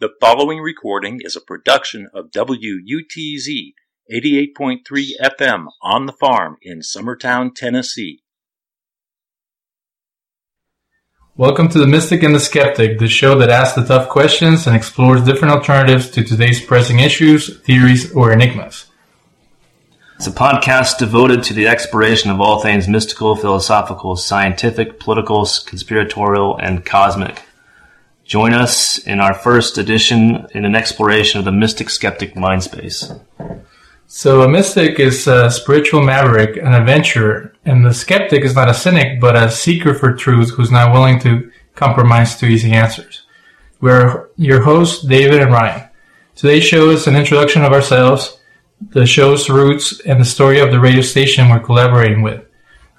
The following recording is a production of WUTZ 88.3 FM on the farm in Summertown, Tennessee. Welcome to The Mystic and the Skeptic, the show that asks the tough questions and explores different alternatives to today's pressing issues, theories, or enigmas. It's a podcast devoted to the exploration of all things mystical, philosophical, scientific, political, conspiratorial, and cosmic. Join us in our first edition in an exploration of the mystic skeptic mind space. So, a mystic is a spiritual maverick, an adventurer, and the skeptic is not a cynic, but a seeker for truth who's not willing to compromise to easy answers. We're your hosts, David and Ryan. Today's show is an introduction of ourselves, the show's roots, and the story of the radio station we're collaborating with.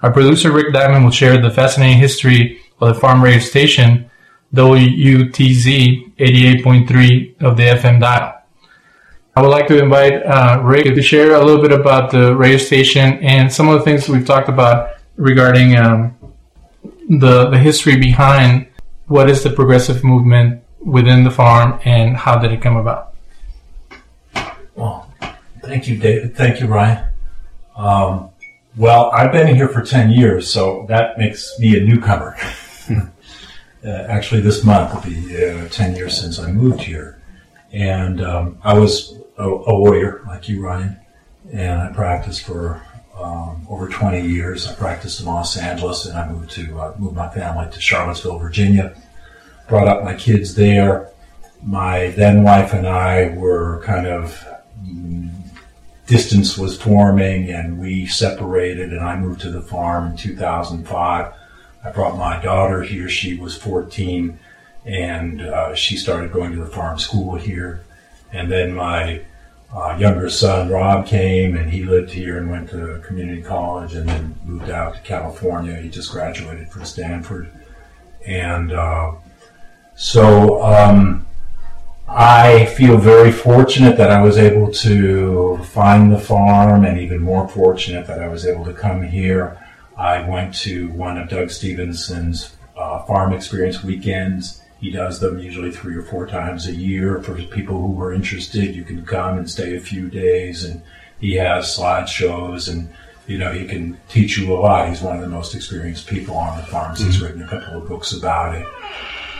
Our producer, Rick Diamond, will share the fascinating history of the farm radio station WUTZ 88.3 of the FM dial. I would like to invite uh, to share a little bit about the radio station and some of the things we've talked about regarding um, the, the history behind what is the progressive movement within the farm and how did it come about. Well, thank you, David. Thank you, Ryan. Um, well, I've been here for 10 years, so that makes me a newcomer. uh, actually this month will be uh, 10 years since I moved here. And um, I was a, a, lawyer like you, Ryan, and I practiced for um, over 20 years. I practiced in Los Angeles and I moved to uh, moved my family to Charlottesville, Virginia. Brought up my kids there. My then wife and I were kind of mm, distance was forming and we separated and I moved to the farm in 2005 I brought my daughter here. She was 14, and uh, she started going to the farm school here. And then my uh, younger son Rob came, and he lived here and went to community college, and then moved out to California. He just graduated from Stanford, and uh, so. Um, I feel very fortunate that I was able to find the farm, and even more fortunate that I was able to come here. I went to one of Doug Stevenson's uh, farm experience weekends. He does them usually three or four times a year for people who are interested. You can come and stay a few days, and he has slideshows, and you know he can teach you a lot. He's one of the most experienced people on the farms. Mm-hmm. He's written a couple of books about it,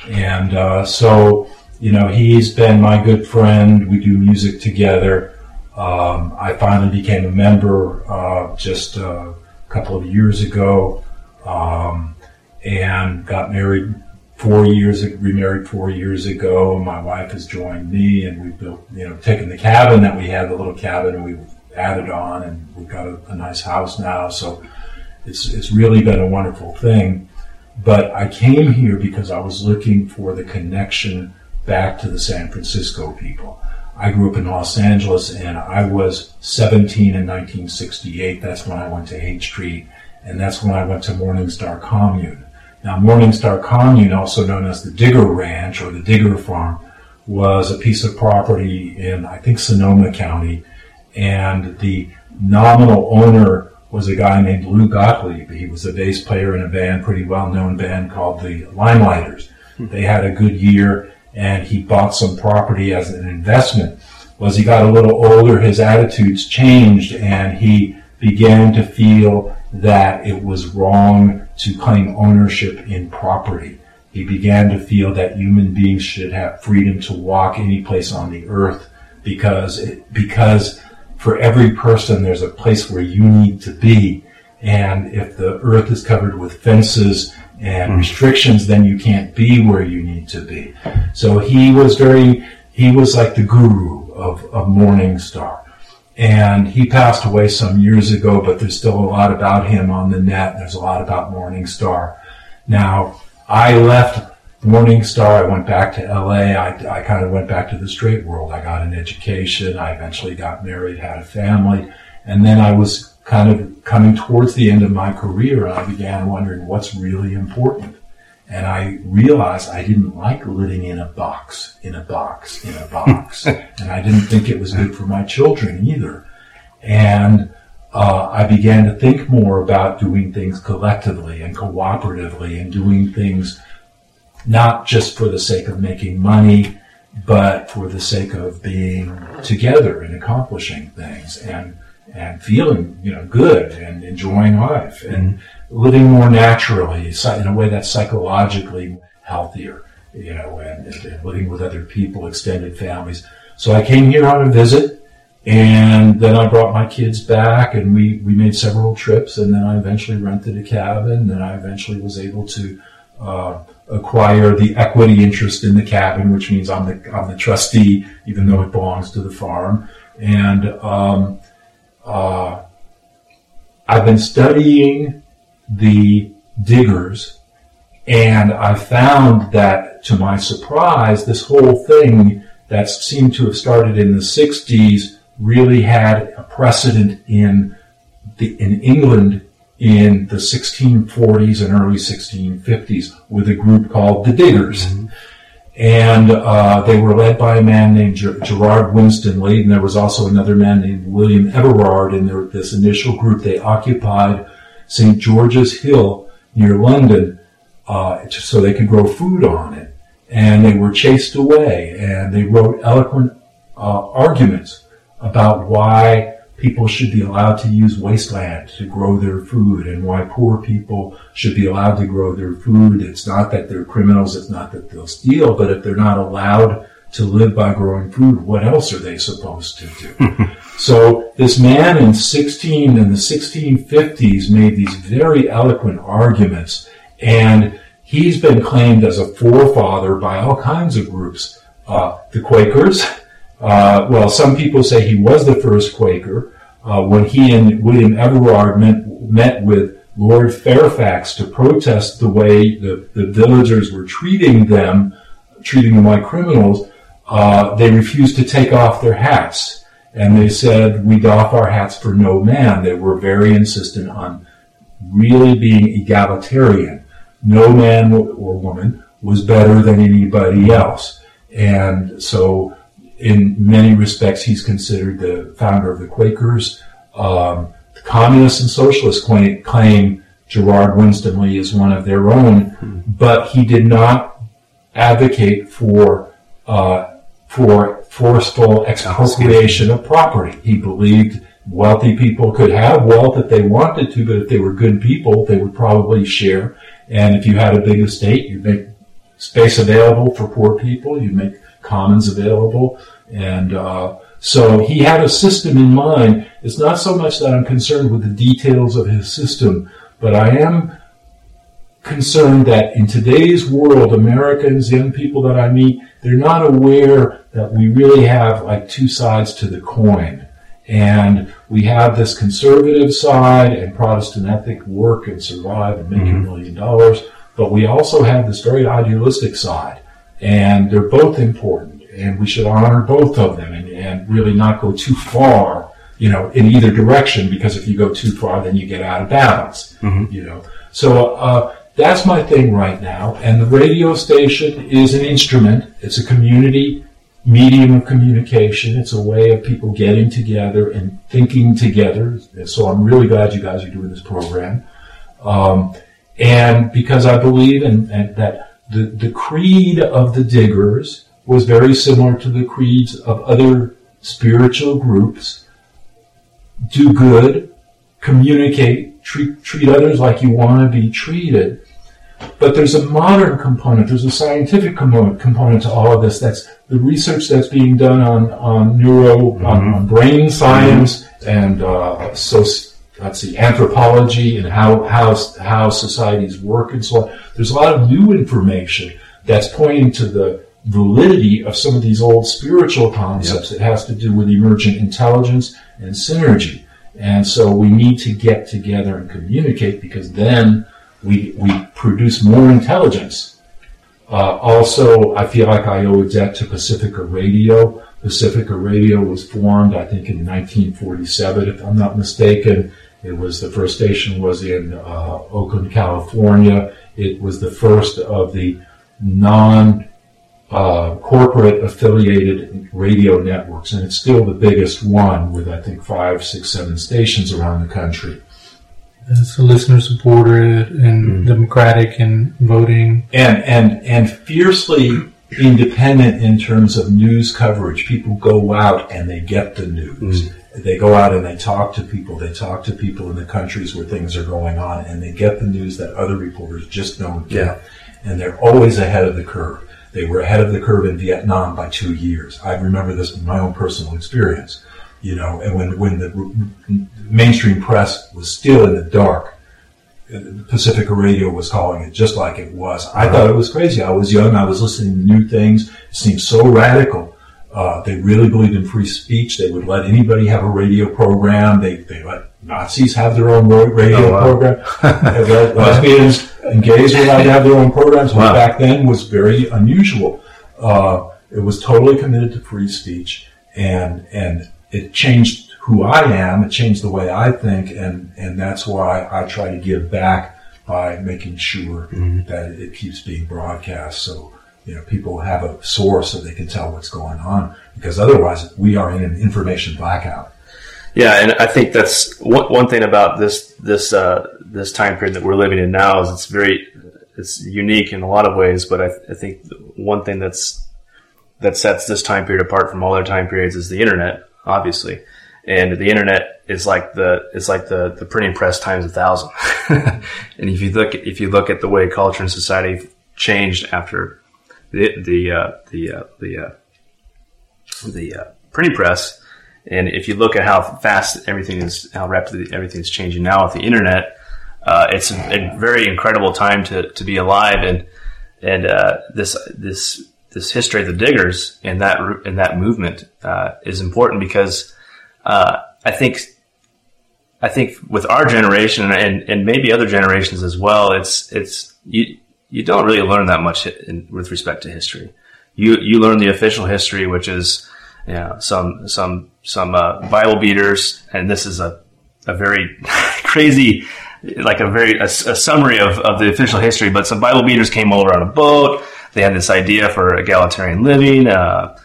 and uh, so you know he's been my good friend. We do music together. Um, I finally became a member uh, just uh, couple of years ago, um, and got married four years, remarried four years ago. My wife has joined me, and we've built, you know, taken the cabin that we had, the little cabin, and we've added on, and we've got a, a nice house now. So it's it's really been a wonderful thing. But I came here because I was looking for the connection back to the San Francisco people. I grew up in Los Angeles and I was 17 in 1968. That's when I went to Haight Street and that's when I went to Morningstar Commune. Now, Morningstar Commune, also known as the Digger Ranch or the Digger Farm, was a piece of property in, I think, Sonoma County, and the nominal owner was a guy named Lou Gottlieb. He was a bass player in a band, pretty well-known band called the Limeliters. Hmm. They had a good year, and he bought some property as an investment. As he got a little older, his attitudes changed and he began to feel that it was wrong to claim ownership in property. He began to feel that human beings should have freedom to walk any place on the earth because it, because for every person there's a place where you need to be. And if the earth is covered with fences and restrictions, then you can't be where you need to be. So he was very, he was like the guru of, of Morningstar. And he passed away some years ago, but there's still a lot about him on the net. There's a lot about Morningstar. Now, I left Morningstar. I went back to LA. I, I kind of went back to the straight world. I got an education. I eventually got married, had a family. And then I was kind of coming towards the end of my career, I began wondering what's really important. And I realized I didn't like living in a box, in a box, in a box. and I didn't think it was good for my children either. And uh, I began to think more about doing things collectively and cooperatively and doing things not just for the sake of making money but for the sake of being together and accomplishing things and and feeling you know good and enjoying life and living more naturally in a way that's psychologically healthier you know and, and living with other people extended families so i came here on a visit and then i brought my kids back and we we made several trips and then i eventually rented a cabin and then i eventually was able to uh, acquire the equity interest in the cabin, which means I'm the I'm the trustee, even though it belongs to the farm. And um, uh, I've been studying the diggers, and I found that, to my surprise, this whole thing that seemed to have started in the '60s really had a precedent in the in England in the 1640s and early 1650s with a group called the Diggers. Mm-hmm. And uh, they were led by a man named Ger- Gerard Winstanley, and there was also another man named William Everard in their, this initial group. They occupied St. George's Hill near London uh, so they could grow food on it. And they were chased away, and they wrote eloquent uh, arguments about why people should be allowed to use wasteland to grow their food and why poor people should be allowed to grow their food. It's not that they're criminals, it's not that they'll steal, but if they're not allowed to live by growing food, what else are they supposed to do? so this man in 16 in the 1650s made these very eloquent arguments and he's been claimed as a forefather by all kinds of groups. Uh, the Quakers, uh, well, some people say he was the first Quaker. Uh, when he and William Everard met, met with Lord Fairfax to protest the way the, the villagers were treating them, treating them like criminals, uh, they refused to take off their hats. And they said, we doff our hats for no man. They were very insistent on really being egalitarian. No man or woman was better than anybody else. And so in many respects, he's considered the founder of the Quakers. Um, the communists and socialists claim, Gerard Winstanley is one of their own, but he did not advocate for uh, for forceful expropriation of property. He believed wealthy people could have wealth if they wanted to, but if they were good people, they would probably share. And if you had a big estate, you'd make space available for poor people. You'd make commons available. And uh, so he had a system in mind. It's not so much that I'm concerned with the details of his system, but I am concerned that in today's world, Americans, young people that I meet, they're not aware that we really have like two sides to the coin. And we have this conservative side and Protestant ethic work and survive and make mm-hmm. a million dollars, but we also have this very idealistic side. And they're both important and we should honor both of them and, and really not go too far, you know, in either direction because if you go too far, then you get out of balance, mm-hmm. you know. So uh, that's my thing right now, and the radio station is an instrument. It's a community medium of communication. It's a way of people getting together and thinking together. So I'm really glad you guys are doing this program. Um, and because I believe in, in that the, the creed of the diggers was very similar to the creeds of other spiritual groups. Do good, communicate, treat, treat others like you want to be treated. But there's a modern component, there's a scientific component to all of this. That's the research that's being done on, on neuro, mm-hmm. on, on, brain science, mm-hmm. and uh, so, let's see, anthropology and how, how, how societies work and so on. There's a lot of new information that's pointing to the validity of some of these old spiritual concepts. Yep. It has to do with emergent intelligence and synergy. And so we need to get together and communicate because then we, we produce more intelligence. Uh, also, I feel like I owe a debt to Pacifica Radio. Pacifica Radio was formed, I think, in 1947, if I'm not mistaken. It was the first station was in uh, Oakland, California. It was the first of the non uh, corporate affiliated radio networks, and it's still the biggest one with I think five, six, seven stations around the country. It's a listener supported and mm democratic in voting, and and and fiercely independent in terms of news coverage. People go out and they get the news. Mm. They go out and they talk to people. They talk to people in the countries where things are going on, and they get the news that other reporters just don't get. Yeah. And they're always ahead of the curve. They were ahead of the curve in Vietnam by two years. I remember this from my own personal experience. You know, and when when the mainstream press was still in the dark, Pacifica Radio was calling it just like it was. I uh-huh. thought it was crazy. I was young. I was listening to new things. It seemed so radical. Uh, they really believed in free speech. They would let anybody have a radio program. They, they let Nazis have their own radio oh, wow. program. they let lesbians and gays were allowed to have their own programs, which wow. back then was very unusual. Uh, it was totally committed to free speech, and and it changed who I am. It changed the way I think, and and that's why I try to give back by making sure mm-hmm. that it keeps being broadcast. So you know people have a source so they can tell what's going on. Because otherwise, we are in an information blackout. Yeah, and I think that's one, one thing about this this uh, this time period that we're living in now is it's very it's unique in a lot of ways. But I, I think one thing that's that sets this time period apart from all other time periods is the internet, obviously and the internet is like the it's like the, the printing press times a thousand. and if you look if you look at the way culture and society changed after the the uh, the uh, the uh, the uh, printing press, and if you look at how fast everything is, how rapidly everything is changing now with the internet, uh, it's a, very incredible time to, to be alive. And and uh, this this this history of the diggers and that and that movement is important because I think I think with our generation and, and maybe other generations as well, it's it's you you don't really learn that much in, with respect to history. You you learn the official history, which is you know, some some some uh, Bible beaters, and this is a a very crazy, like a very a, a, summary of, of the official history. But some Bible beaters came over on a boat. They had this idea for egalitarian living. Uh,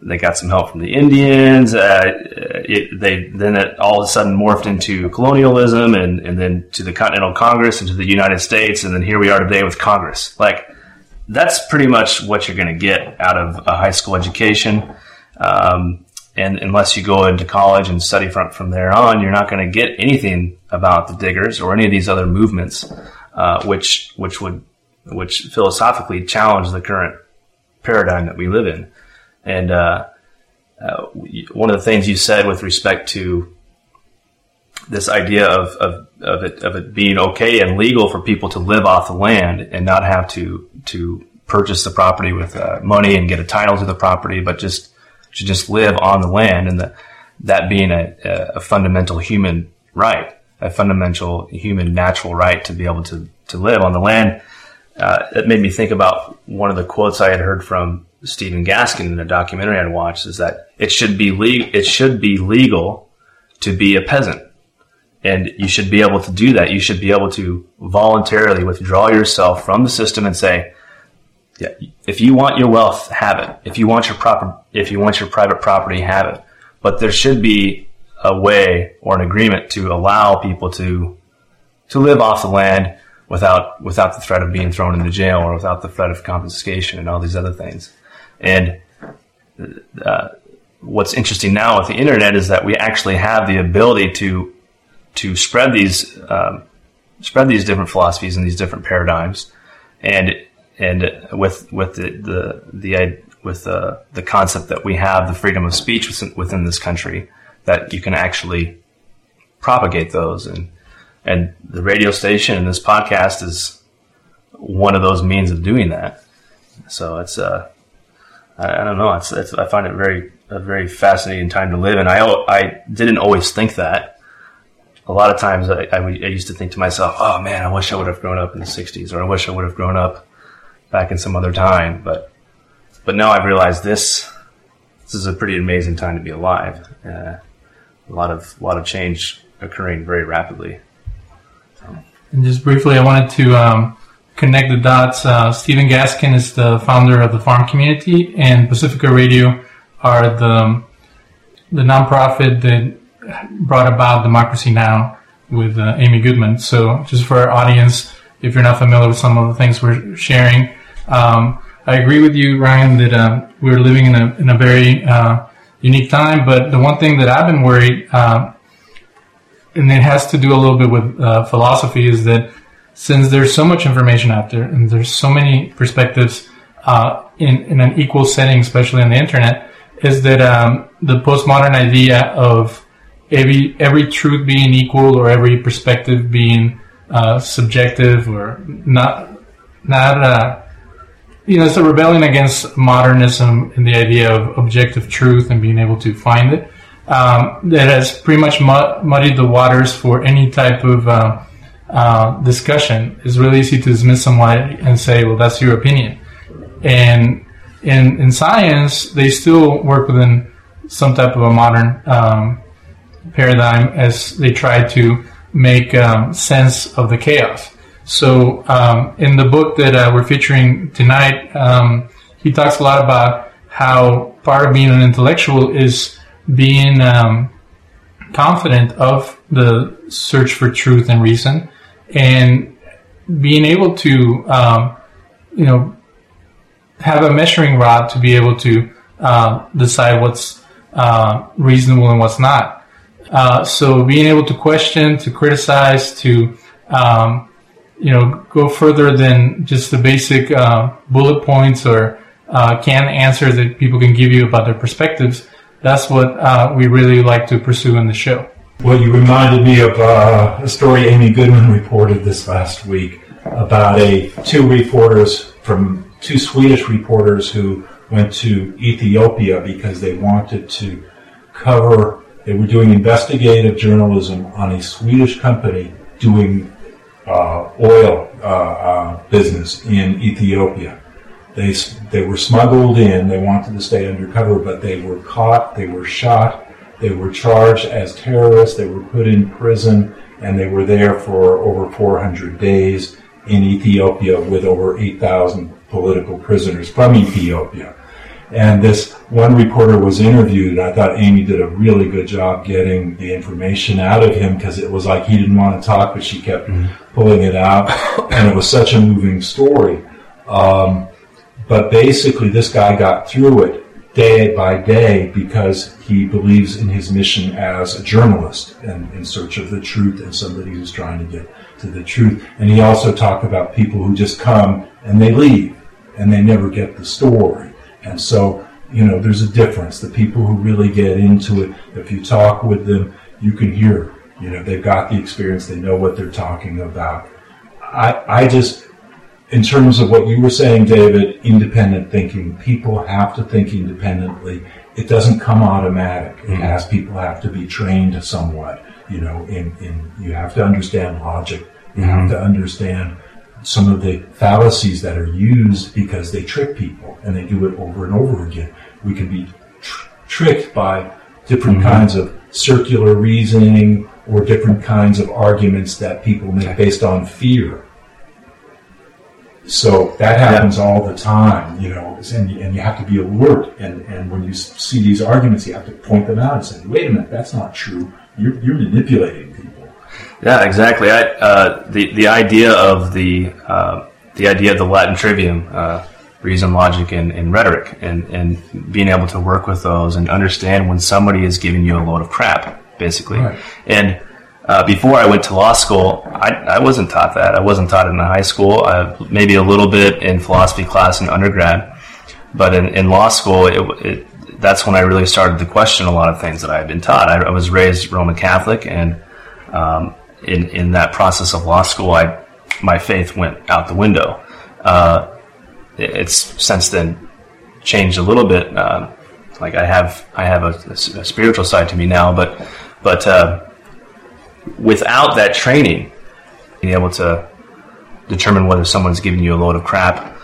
they got some help from the Indians. Uh, it, they then it all of a sudden morphed into colonialism, and, and then to the Continental Congress and to the United States, and then here we are today with Congress. Like that's pretty much what you're going to get out of a high school education. Um, and unless you go into college and study from from there on, you're not going to get anything about the Diggers or any of these other movements, uh, which which would which philosophically challenge the current paradigm that we live in. And uh, uh, one of the things you said with respect to this idea of, of, of, it, of it being okay and legal for people to live off the land and not have to, to purchase the property with uh, money and get a title to the property, but just to just live on the land and the, that being a, a fundamental human right, a fundamental human natural right to be able to, to live on the land. Uh, it made me think about one of the quotes I had heard from Stephen Gaskin in a documentary I'd watched is that it should be le- it should be legal to be a peasant. And you should be able to do that. You should be able to voluntarily withdraw yourself from the system and say, yeah, if you want your wealth, have it. If you want your proper, if you want your private property, have it. But there should be a way or an agreement to allow people to, to live off the land without, without the threat of being thrown into jail or without the threat of confiscation and all these other things. And uh, what's interesting now with the internet is that we actually have the ability to to spread these um, spread these different philosophies and these different paradigms, and and with with the the, the with the the concept that we have the freedom of speech within, within this country, that you can actually propagate those and and the radio station and this podcast is one of those means of doing that. So it's uh I, I don't know. It's, it's, I find it very a very fascinating time to live, and I I didn't always think that. A lot of times, I, I, I used to think to myself, "Oh man, I wish I would have grown up in the '60s, or I wish I would have grown up back in some other time." But but now I've realized this this is a pretty amazing time to be alive. Uh, a lot of a lot of change occurring very rapidly. And just briefly, I wanted to um, connect the dots. Uh, Stephen Gaskin is the founder of the Farm Community, and Pacifica Radio are the the nonprofit that brought about Democracy Now! with uh, Amy Goodman. So, just for our audience, if you're not familiar with some of the things we're sharing, um, I agree with you, Ryan, that um, we're living in a in a very uh, unique time. But the one thing that I've been worried, uh, and it has to do a little bit with uh, philosophy, is that since there's so much information out there and there's so many perspectives uh, in in an equal setting, especially on the internet, is that um, the postmodern idea of every every truth being equal or every perspective being uh, subjective or not not uh, you know it's a rebellion against modernism and the idea of objective truth and being able to find it um, that has pretty much muddied the waters for any type of uh, uh, discussion. It's really easy to dismiss someone and say, "Well, that's your opinion," and in in science, they still work within some type of a modern um, paradigm as they try to make um, sense of the chaos. So, um, in the book that uh, we're featuring tonight, um, he talks a lot about how part of being an intellectual is being um, confident of the search for truth and reason, and being able to, um, you know, have a measuring rod to be able to uh, decide what's uh, reasonable and what's not. Uh, so being able to question, to criticize, to um, you know go further than just the basic uh, bullet points or uh, canned answers that people can give you about their perspectives. That's what uh, we really like to pursue in the show. Well, you reminded me of uh, a story Amy Goodman reported this last week about a two reporters from two Swedish reporters who went to Ethiopia because they wanted to cover they were doing investigative journalism on a Swedish company doing uh, oil uh, uh, business in Ethiopia. They, they were smuggled in, they wanted to stay undercover, but they were caught, they were shot, they were charged as terrorists, they were put in prison, and they were there for over 400 days in Ethiopia with over 8,000 political prisoners from Ethiopia. And this one reporter was interviewed, and I thought Amy did a really good job getting the information out of him because it was like he didn't want to talk, but she kept mm-hmm. pulling it out, and it was such a moving story. Um, but basically, this guy got through it day by day because he believes in his mission as a journalist and in search of the truth and somebody who's trying to get to the truth. And he also talked about people who just come and they leave and they never get the story. And so, you know, there's a difference. The people who really get into it, if you talk with them, you can hear, you know, they've got the experience, they know what they're talking about. I, I just, in terms of what you were saying, David, independent thinking, people have to think independently. It doesn't come automatic. It mm-hmm. has, people have to be trained somewhat, you know, in, in, you have to understand logic. You mm-hmm. have to understand some of the fallacies that are used because they trick people and they do it over and over again. We can be tr- tricked by different mm-hmm. kinds of circular reasoning or different kinds of arguments that people make based on fear. So that happens yeah. all the time, you know, and, and you have to be alert. And, and when you see these arguments, you have to point them out and say, wait a minute, that's not true. You're, you're manipulating people. Yeah, exactly. I, uh, the the idea of the uh, the idea of the Latin trivium, uh, reason, logic, and, and, rhetoric, and and being able to work with those and understand when somebody is giving you a load of crap, basically. Right. And uh, before I went to law school, I, I wasn't taught that. I wasn't taught it in high school. Maybe a little bit in philosophy class in undergrad, but in, in law school, it, it, that's when I really started to question a lot of things that I had been taught. I, I was raised Roman Catholic and um, in in that process of law school, I my faith went out the window. Uh, it's since then changed a little bit. Uh, like I have I have a, a, spiritual side to me now, but but uh, without that training, being able to determine whether someone's giving you a load of crap,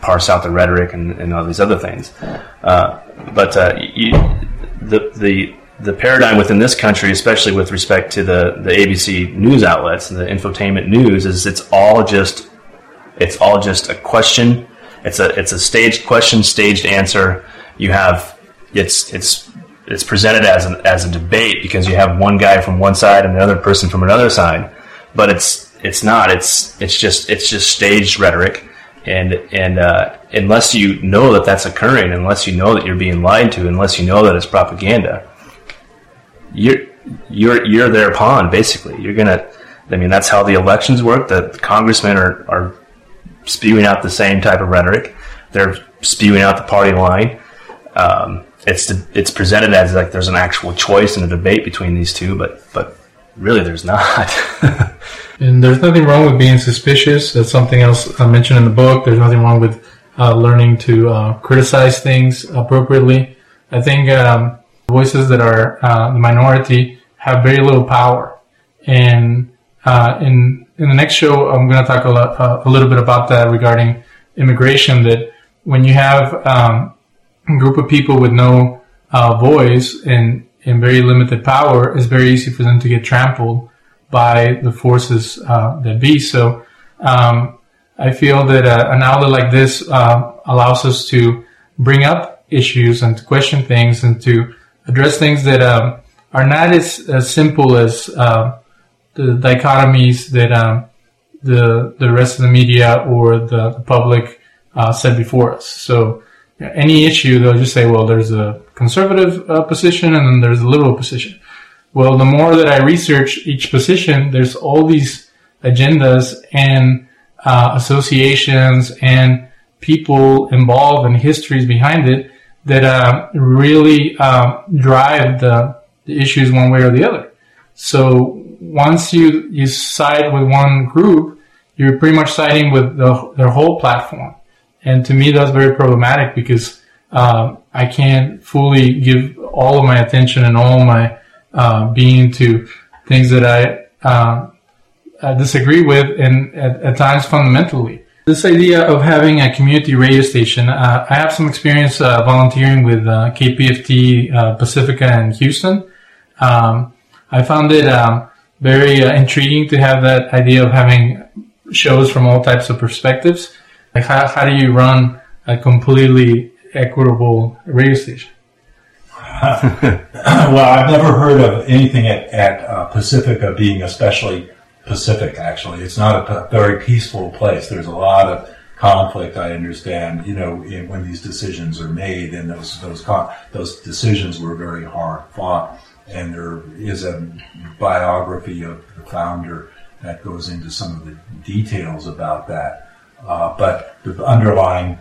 parse out the rhetoric and, and all these other things. Uh, but uh, you, the the the paradigm within this country, especially with respect to the, the ABC news outlets and the infotainment news, is it's all just it's all just a question. It's a it's a staged question, staged answer. You have it's it's it's presented as an, as a debate because you have one guy from one side and the other person from another side, but it's it's not. It's it's just it's just staged rhetoric, and and uh, unless you know that that's occurring, unless you know that you're being lied to, unless you know that it's propaganda, you're you're you're their pawn. Basically, you're gonna. I mean, that's how the elections work. The, the congressmen are are spewing out the same type of rhetoric. They're spewing out the party line. Um, it's it's presented as like there's an actual choice and a debate between these two, but but really there's not. and there's nothing wrong with being suspicious. That's something else I mentioned in the book. There's nothing wrong with uh, learning to uh, criticize things appropriately. I think um, voices that are uh, the minority have very little power. And uh, in in the next show, I'm going to talk a, uh, a little bit about that regarding immigration. That when you have um, group of people with no uh, voice and and very limited power, it's very easy for them to get trampled by the forces uh, that be. So um, I feel that uh, an outlet like this uh, allows us to bring up issues and to question things and to address things that um, are not as, as simple as uh, the dichotomies that um, the the rest of the media or the, the public uh, said before us. So any issue, they'll just say, well, there's a conservative uh, position and then there's a liberal position. Well, the more that I research each position, there's all these agendas and uh, associations and people involved and histories behind it that uh, really uh, drive the, the, issues one way or the other. So once you, you side with one group, you're pretty much siding with the, their whole platform. And to me, that's very problematic because uh, I can't fully give all of my attention and all my uh, being to things that I, uh, I disagree with, and at, at, times fundamentally. This idea of having a community radio station, uh, I have some experience uh, volunteering with uh, KPFT Pacifica in Houston. Um, I found it um, very intriguing to have that idea of having shows from all types of perspectives. Like how, how do you run a completely equitable radio station? well, I've never heard of anything at, at uh, Pacifica being especially Pacific, actually. It's not a very peaceful place. There's a lot of conflict, I understand, you know, in, when these decisions are made, and those, those, those decisions were very hard fought. And there is a biography of the founder that goes into some of the details about that. Uh, but the underlying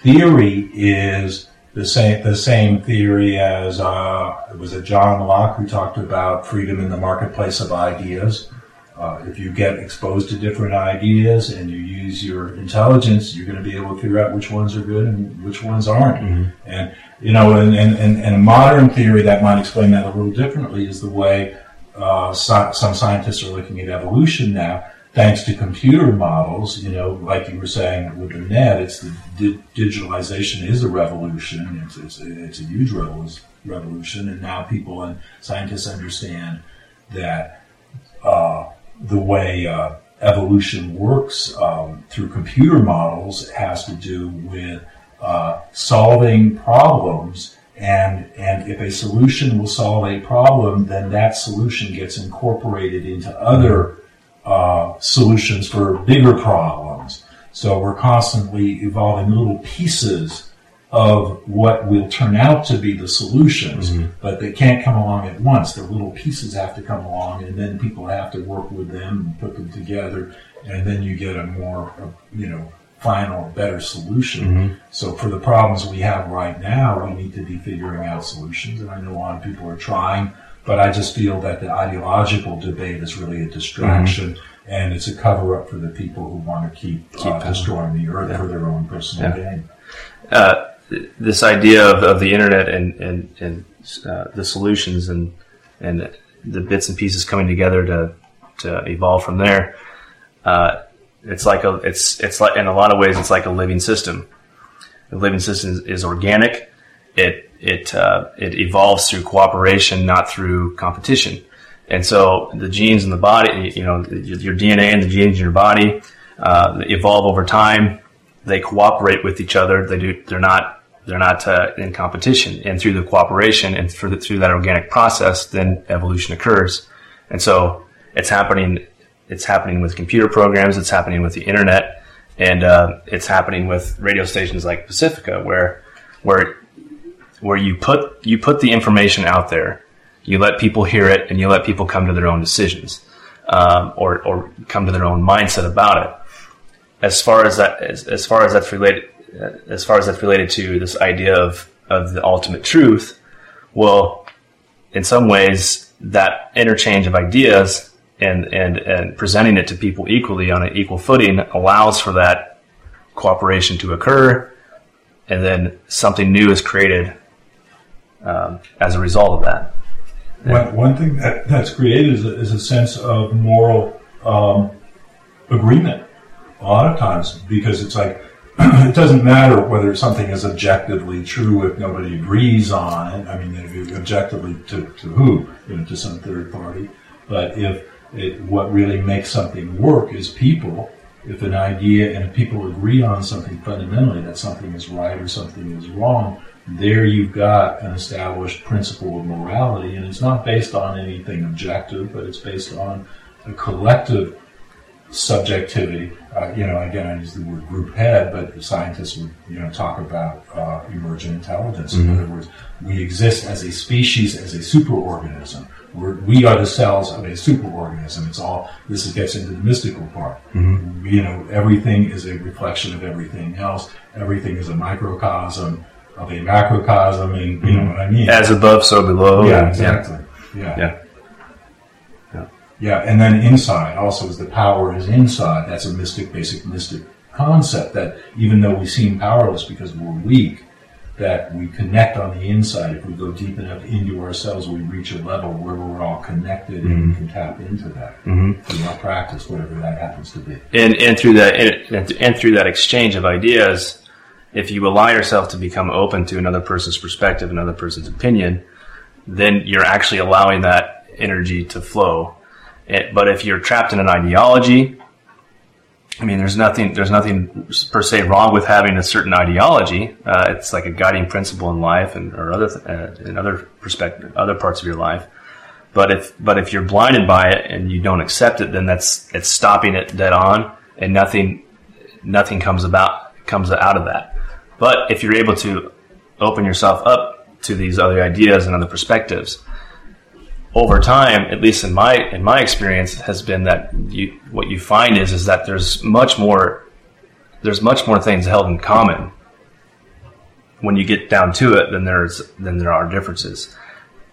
theory is the same the same theory as uh, it was a John Locke who talked about freedom in the marketplace of ideas. Uh, if you get exposed to different ideas and you use your intelligence, you're going to be able to figure out which ones are good and which ones aren't. Mm-hmm. And you know, and, and, and a modern theory that might explain that a little differently is the way uh, so, some scientists are looking at evolution now thanks to computer models, you know, like you were saying with the net, it's the di- digitalization is a revolution. It's, it's, a, it's a huge revolution, and now people and scientists understand that uh, the way uh, evolution works um, through computer models has to do with uh, solving problems. And, and if a solution will solve a problem, then that solution gets incorporated into other uh, solutions for bigger problems. So we're constantly evolving little pieces of what will turn out to be the solutions, mm-hmm. but they can't come along at once. The little pieces have to come along, and then people have to work with them and put them together, and then you get a more, you know, final, better solution. Mm-hmm. So for the problems we have right now, we need to be figuring out solutions, and I know a lot of people are trying. But I just feel that the ideological debate is really a distraction. Mm-hmm. And it's a cover up for the people who want to keep, keep uh, destroying the earth yeah. for their own personal yeah. gain. Uh, this idea of, of the internet and and, and uh, the solutions and and the bits and pieces coming together to to evolve from there. Uh, it's like a it's it's like in a lot of ways it's like a living system. The living system is, is organic. It it uh, it evolves through cooperation, not through competition. And so the genes in the body, you know, your DNA and the genes in your body uh, evolve over time. They cooperate with each other. They do. They're not. They're not uh, in competition. And through the cooperation and through, the, through that organic process, then evolution occurs. And so it's happening. It's happening with computer programs. It's happening with the internet. and uh, it's happening with radio stations like Pacifica, where where where you put you put the information out there, you let people hear it, and you let people come to their own decisions, um, or or come to their own mindset about it. As far as that as, as far as that's related as far as that's related to this idea of of the ultimate truth, well, in some ways, that interchange of ideas and and and presenting it to people equally on an equal footing allows for that cooperation to occur, and then something new is created um, as a result of that. One, one thing that, that's created is a, is a sense of moral um, agreement. A lot of times, because it's like it doesn't matter whether something is objectively true if nobody agrees on it. I mean, objectively to, to who? You know, to some third party. But if it, what really makes something work is people. If an idea and if people agree on something fundamentally that something is right or something is wrong, there you've got an established principle of morality, and it's not based on anything objective, but it's based on a collective subjectivity. Uh, you know, again, I use the word group head, but the scientists would, you know, talk about uh, emergent intelligence. Mm-hmm. In other words, we exist as a species, as a superorganism. We're, we are the cells of a superorganism. It's all, this gets into the mystical part. Mm-hmm. You know, everything is a reflection of everything else. Everything is a microcosm of a macrocosm, and you mm-hmm. know what I mean? As above, so below. Yeah, exactly. yeah. yeah. Yeah, and then inside also is the power is inside. That's a mystic, basic mystic concept that even though we seem powerless because we're weak, that we connect on the inside. If we go deep enough into ourselves, we reach a level where we're all connected mm-hmm. and we mm-hmm. can tap into that mm-hmm. through our practice, whatever that happens to be. And and through that and, and through that exchange of ideas, if you allow yourself to become open to another person's perspective, another person's opinion, then you're actually allowing that energy to flow it, but if you're trapped in an ideology, I mean, there's nothing there's nothing per se wrong with having a certain ideology. Uh, it's like a guiding principle in life and or other uh, in other perspective, other parts of your life. But if but if you're blinded by it and you don't accept it, then that's it's stopping it dead on, and nothing nothing comes about comes out of that. But if you're able to open yourself up to these other ideas and other perspectives, over time, at least in my in my experience, has been that you what you find is is that there's much more there's much more things held in common when you get down to it than there's than there are differences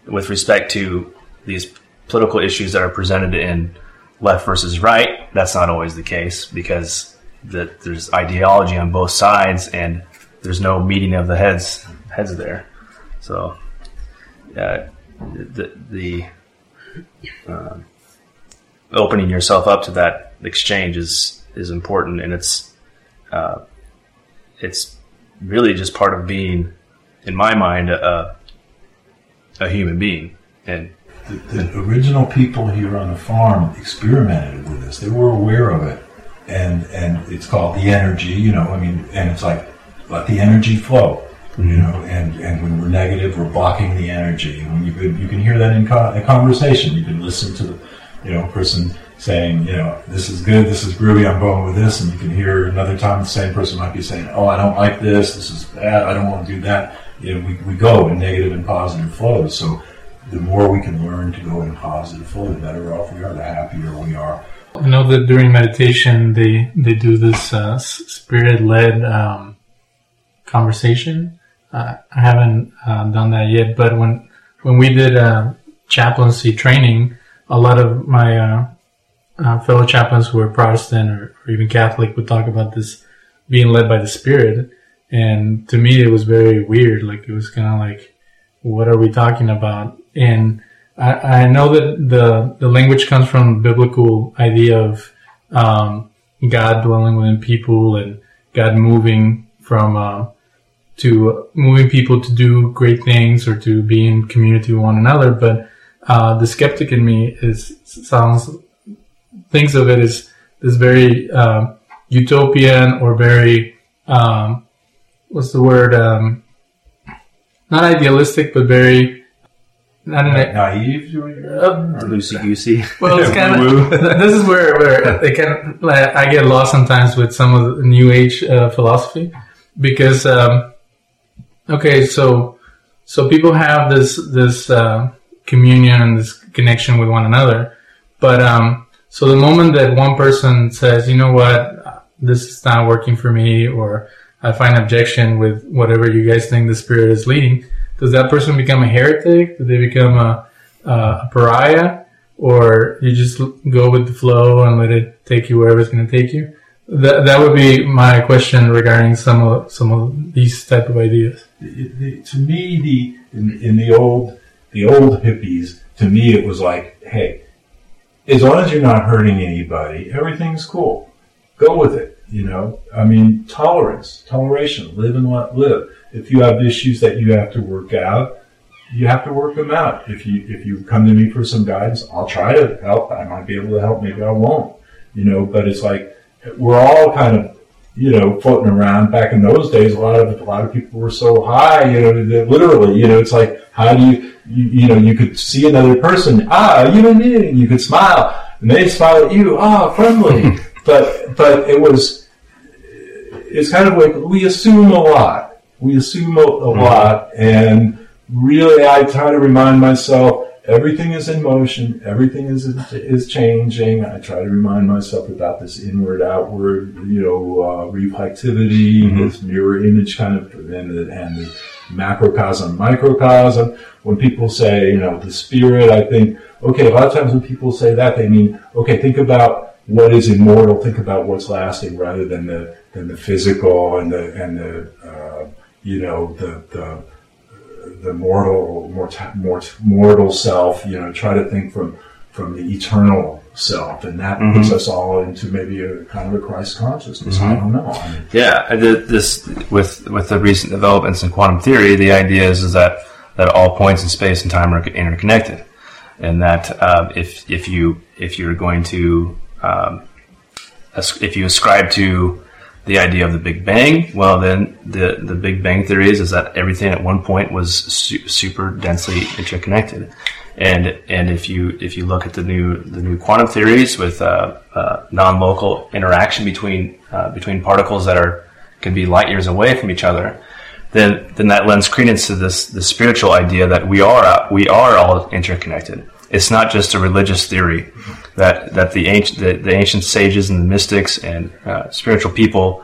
with respect to these political issues that are presented in left versus right. That's not always the case because the, there's ideology on both sides and there's no meeting of the heads heads there. So. The, the uh, opening yourself up to that exchange is is important, and it's uh, it's really just part of being, in my mind, a, a human being. And the, the original people here on the farm experimented with this; they were aware of it, and and it's called the energy. You know, I mean, and it's like let the energy flow Mm-hmm. You know, and, and when we're negative, we're blocking the energy. And when you can, you can hear that in co- a conversation. You can listen to the, you know, person saying, you know, this is good, this is groovy, I'm going with this. And you can hear another time the same person might be saying, oh, I don't like this, this is bad, I don't want to do that. You know, we, we go in negative and positive flows. So the more we can learn to go in positive flow, the better off we are, the happier we are. I know that during meditation, they, they do this uh, spirit led um, conversation uh, I haven't uh, done that yet, but when when we did uh, chaplaincy training, a lot of my uh, uh, fellow chaplains who were Protestant or, or, even Catholic would talk about this being led by the Spirit, and to me it was very weird. Like it was kind of like, what are we talking about? And I, I, know that the the language comes from biblical idea of um, God dwelling within people and God moving from uh, to moving people to do great things or to be in community with one another. But uh, the skeptic in me is sounds thinks of it as this very uh, utopian or very um, what's the word? Um, not idealistic, but very not an, naive. uh, Loosey goosey. well, it's kind of this is where where they can like, I get lost sometimes with some of the New Age uh, philosophy because um, okay, so so people have this this uh, communion and this connection with one another, but um, so the moment that one person says, you know what, this is not working for me, or I find objection with whatever you guys think the spirit is leading, does that person become a heretic? Do they become a, a pariah? Or you just go with the flow and let it take you wherever it's going to take you? That, that would be my question regarding some of some of these type of ideas. The- to me, the in, in the old the old hippies, to me, it was like, hey, as long as you're not hurting anybody, everything's cool. Go with it. You know, I mean, tolerance, toleration, live and let live. If you have issues that you have to work out, you have to work them out. If you if you come to me for some guidance, I'll try to help. I might be able to help, maybe I won't. You know, but it's like we're all kind of you know floating around. Back in those days, a lot of a lot of people were so high. You know, that literally, you know, it's like how do you you, you know you could see another person, ah, human being, you could smile, and they smile at you, ah, friendly. but but it was it's kind of like we assume a lot. We assume a, a lot, and really, I try to remind myself everything is in motion, everything is is changing. I try to remind myself about this inward, outward, you know, uh, reflectivity, this mirror image kind of, and the, and the macrocosm, microcosm. When people say, you know, the spirit, I think, okay, a lot of times when people say that, they mean, okay, think about what is immortal, think about what's lasting, rather than the than the physical and the and the uh, you know the the the mortal mort- mort- mortal self. You know, try to think from from the eternal self, and that puts us all into maybe a kind of a Christ consciousness. I don't know. I mean, Yeah, this with with the recent developments in quantum theory. The idea is, is that that all points in space and time are interconnected, and that um, if if you if you're going to um, if you ascribe to the idea of the Big Bang, well, then the the Big Bang theory is, is that everything at one point was su- super densely interconnected, and and if you if you look at the new the new quantum theories with uh, uh, non-local interaction between uh, between particles that are can be light years away from each other, then then that lends credence to this the spiritual idea that we are we are all interconnected. It's not just a religious theory that that the ancient the, the ancient sages and the mystics and uh, spiritual people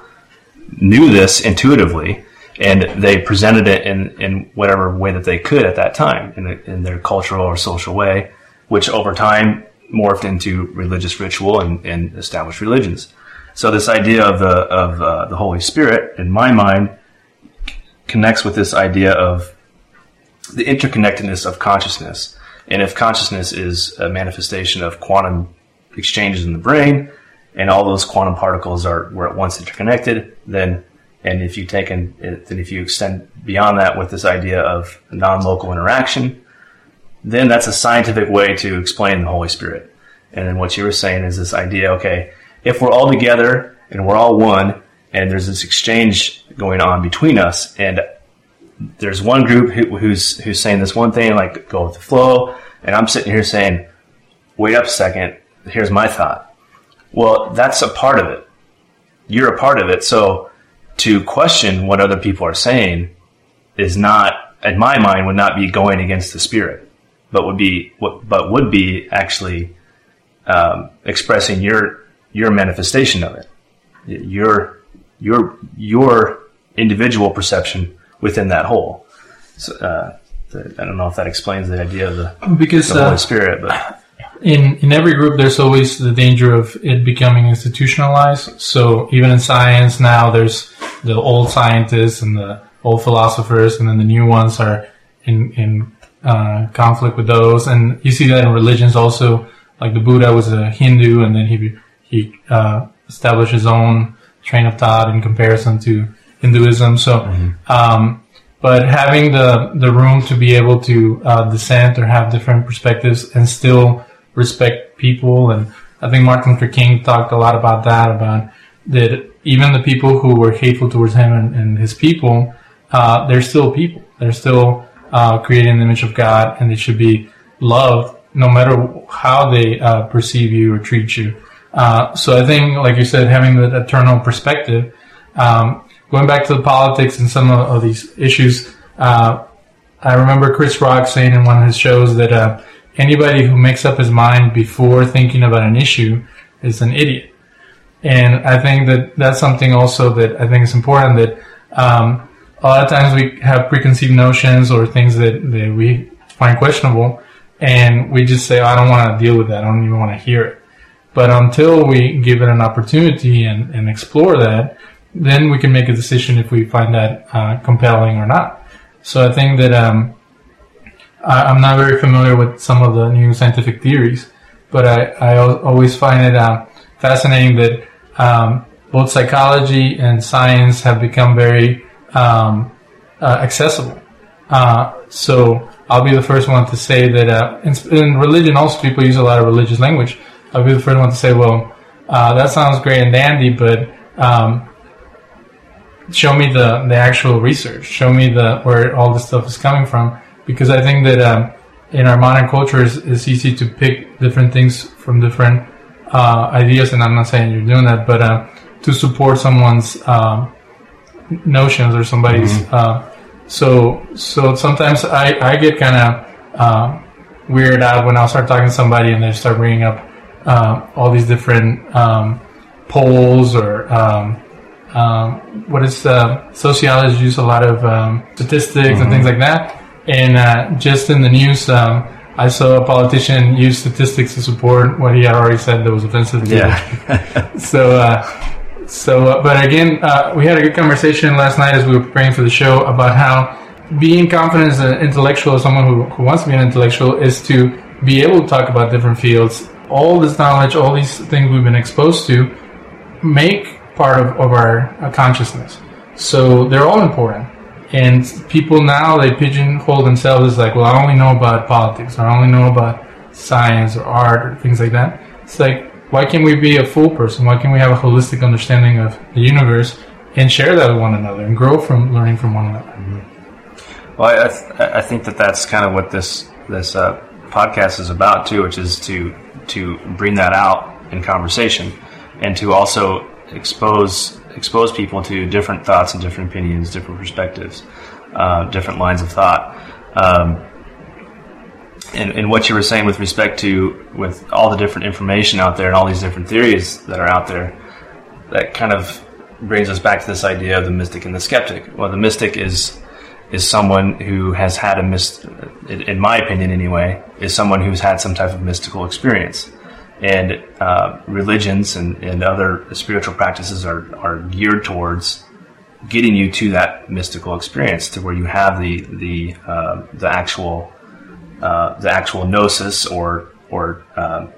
knew this intuitively, and they presented it in in whatever way that they could at that time in, the, in their cultural or social way, which over time morphed into religious ritual and, and established religions. So this idea of the of uh, the Holy Spirit, in my mind, connects with this idea of the interconnectedness of consciousness. And if consciousness is a manifestation of quantum exchanges in the brain, and all those quantum particles are were at once interconnected, then and if you take and eh, then if you extend beyond that with this idea of non-local interaction, then that's a scientific way to explain the Holy Spirit. And then what you were saying is this idea, okay, if we're all together and we're all one, and there's this exchange going on between us, and there's one group who, who's who's saying this one thing, like go with the flow, and I'm sitting here saying, wait up a second, here's my thought. Well, that's a part of it. You're a part of it. So to question what other people are saying is not, in my mind, would not be going against the spirit, but would be what, but would be actually um, expressing your your manifestation of it, your your your individual perception within that whole. So, uh, I don't know if that explains the idea of the, Because the Holy uh, Spirit, but in in every group there's always the danger of it becoming institutionalized. So even in science now there's the old scientists and the old philosophers and then the new ones are in in uh, conflict with those. And you see that in religions also. Like the buddha was a hindu and then he he uh, established his own train of thought in comparison to hinduism. So um, but having the the room to be able to uh, dissent or have different perspectives and still respect people and I think Martin Luther King talked a lot about that about that even the people who were hateful towards him and, and his people uh, they're still people. They're still uh, created in the image of God, and they should be loved no matter how they uh, perceive you or treat you. Uh, so I think, like you said, having the eternal perspective, um, going back to the politics and some of, of these issues, uh, I remember Chris Rock saying in one of his shows that uh, anybody who makes up his mind before thinking about an issue is an idiot. And I think that that's something also that I think is important that um, a lot of times we have preconceived notions or things that, that we find questionable and we just say, oh, I don't want to deal with that. I don't even want to hear it. But until we give it an opportunity and, and explore that, then we can make a decision if we find that uh, compelling or not. So I think that um, I, am not very familiar with some of the new scientific theories, but I, I always find it uh, fascinating that um, both psychology and science have become very um, uh, accessible. Uh, so I'll be the first one to say that uh, in, in, religion also people use a lot of religious language. I'll be the first one to say, well, uh, that sounds great and dandy, but um, show me the, the actual research. Show me the where all this stuff is coming from, because I think that um, in our modern culture, it's, it's, easy to pick different things from different uh, ideas, and I'm not saying you're doing that, but uh, to support someone's um, notions or somebody's. Mm-hmm. Uh, so so sometimes I, I get kind of uh, weird out when I'll start talking to somebody and they start bringing up uh, all these different um, polls or um, um, what is uh, sociologists use a lot of um, statistics mm-hmm. and things like that. And uh, just in the news, um, I saw a politician use statistics to support what he had already said that was offensive yeah. so uh, so, uh, but again, uh, we had a good conversation last night as we were preparing for the show about how being confident as an intellectual, or someone who, who wants to be an intellectual, is to be able to talk about different fields. All this knowledge, all these things we've been exposed to, make part of, of our uh, consciousness. So they're all important. And people now, they pigeonhole themselves as like, well, I only know about politics, or I only know about science or art or things like that. It's like, why can't we be a full person? Why can't we have a holistic understanding of the universe and share that with one another and grow from learning from one another? Mm-hmm. Well, I, th- I, think that that's kind of what this this uh, podcast is about too, which is to to bring that out in conversation and to also expose expose people to different thoughts and different opinions, different perspectives, uh, different lines of thought. Um, and, and what you were saying with respect to with all the different information out there and all these different theories that are out there, that kind of brings us back to this idea of the mystic and the skeptic. Well, the mystic is is someone who has had a mist, in my opinion anyway, is someone who's had some type of mystical experience. And uh, religions and, and other spiritual practices are, are geared towards getting you to that mystical experience, to where you have the the uh, the actual uh, the actual gnosis or or um,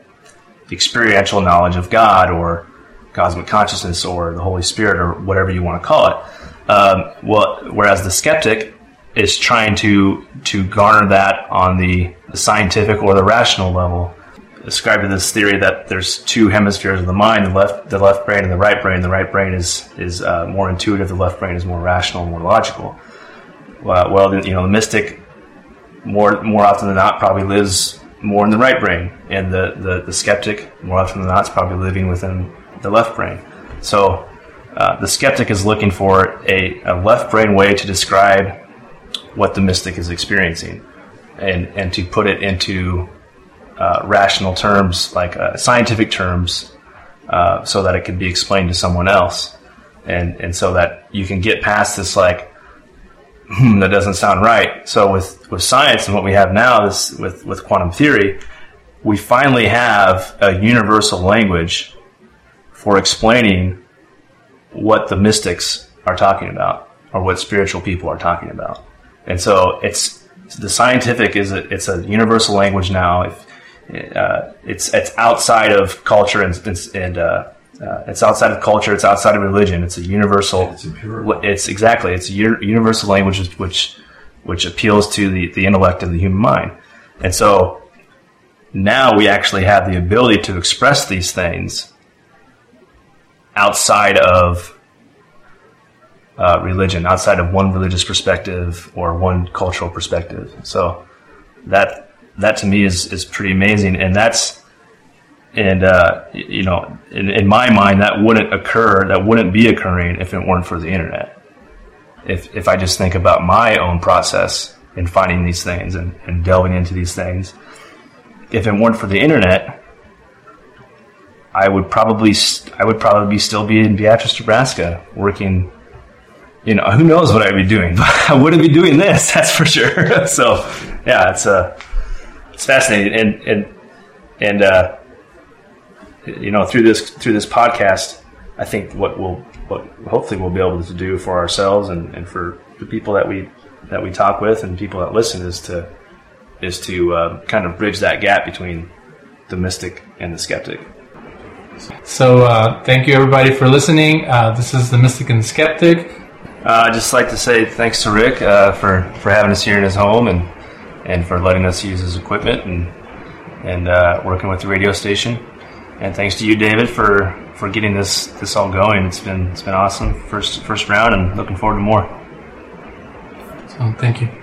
experiential knowledge of God or cosmic consciousness or the Holy Spirit or whatever you want to call it. Um, well, whereas the skeptic is trying to to garner that on the, the scientific or the rational level. Described this theory that there's two hemispheres of the mind: the left, the left brain, and the right brain. The right brain is is uh, more intuitive. The left brain is more rational, more logical. Well, well, you know, the mystic more more often than not probably lives more in the right brain, and the, the, the skeptic more often than not is probably living within the left brain. So uh, the skeptic is looking for a, a left brain way to describe what the mystic is experiencing, and and to put it into uh, rational terms, like uh, scientific terms, uh, so that it can be explained to someone else, and and so that you can get past this like hmm, that doesn't sound right. So with, with science and what we have now is with, with quantum theory, we finally have a universal language for explaining what the mystics are talking about or what spiritual people are talking about. And so it's the scientific is a, it's a universal language now. If, uh, it's it's outside of culture and, and uh, uh, it's outside of culture. It's outside of religion. It's a universal. It's, it's exactly. It's a universal language which which appeals to the, the intellect of the human mind. And so now we actually have the ability to express these things outside of uh, religion outside of one religious perspective or one cultural perspective. So that that to me is is pretty amazing, and that's and uh, you know in, in my mind that wouldn't occur, that wouldn't be occurring if it weren't for the internet. If if I just think about my own process in finding these things and, and delving into these things, if it weren't for the internet, I would probably st- I would probably still be in Beatrice, Nebraska, working. You know, who knows what I'd be doing? But I wouldn't be doing this, that's for sure. so, yeah, it's uh, it's fascinating, and and and uh, you know, through this through this podcast, I think what we'll what hopefully we'll be able to do for ourselves and, and for the people that we that we talk with and people that listen is to is to uh, kind of bridge that gap between the mystic and the skeptic. So uh, thank you everybody for listening. Uh, this is the Mystic and the Skeptic. Uh, I'd just like to say thanks to Rick uh, for, for having us here in his home and and for letting us use his equipment and and uh, working with the radio station. And thanks to you, David, for, for getting this this all going. It's been it's been awesome first first round, and looking forward to more. So thank you.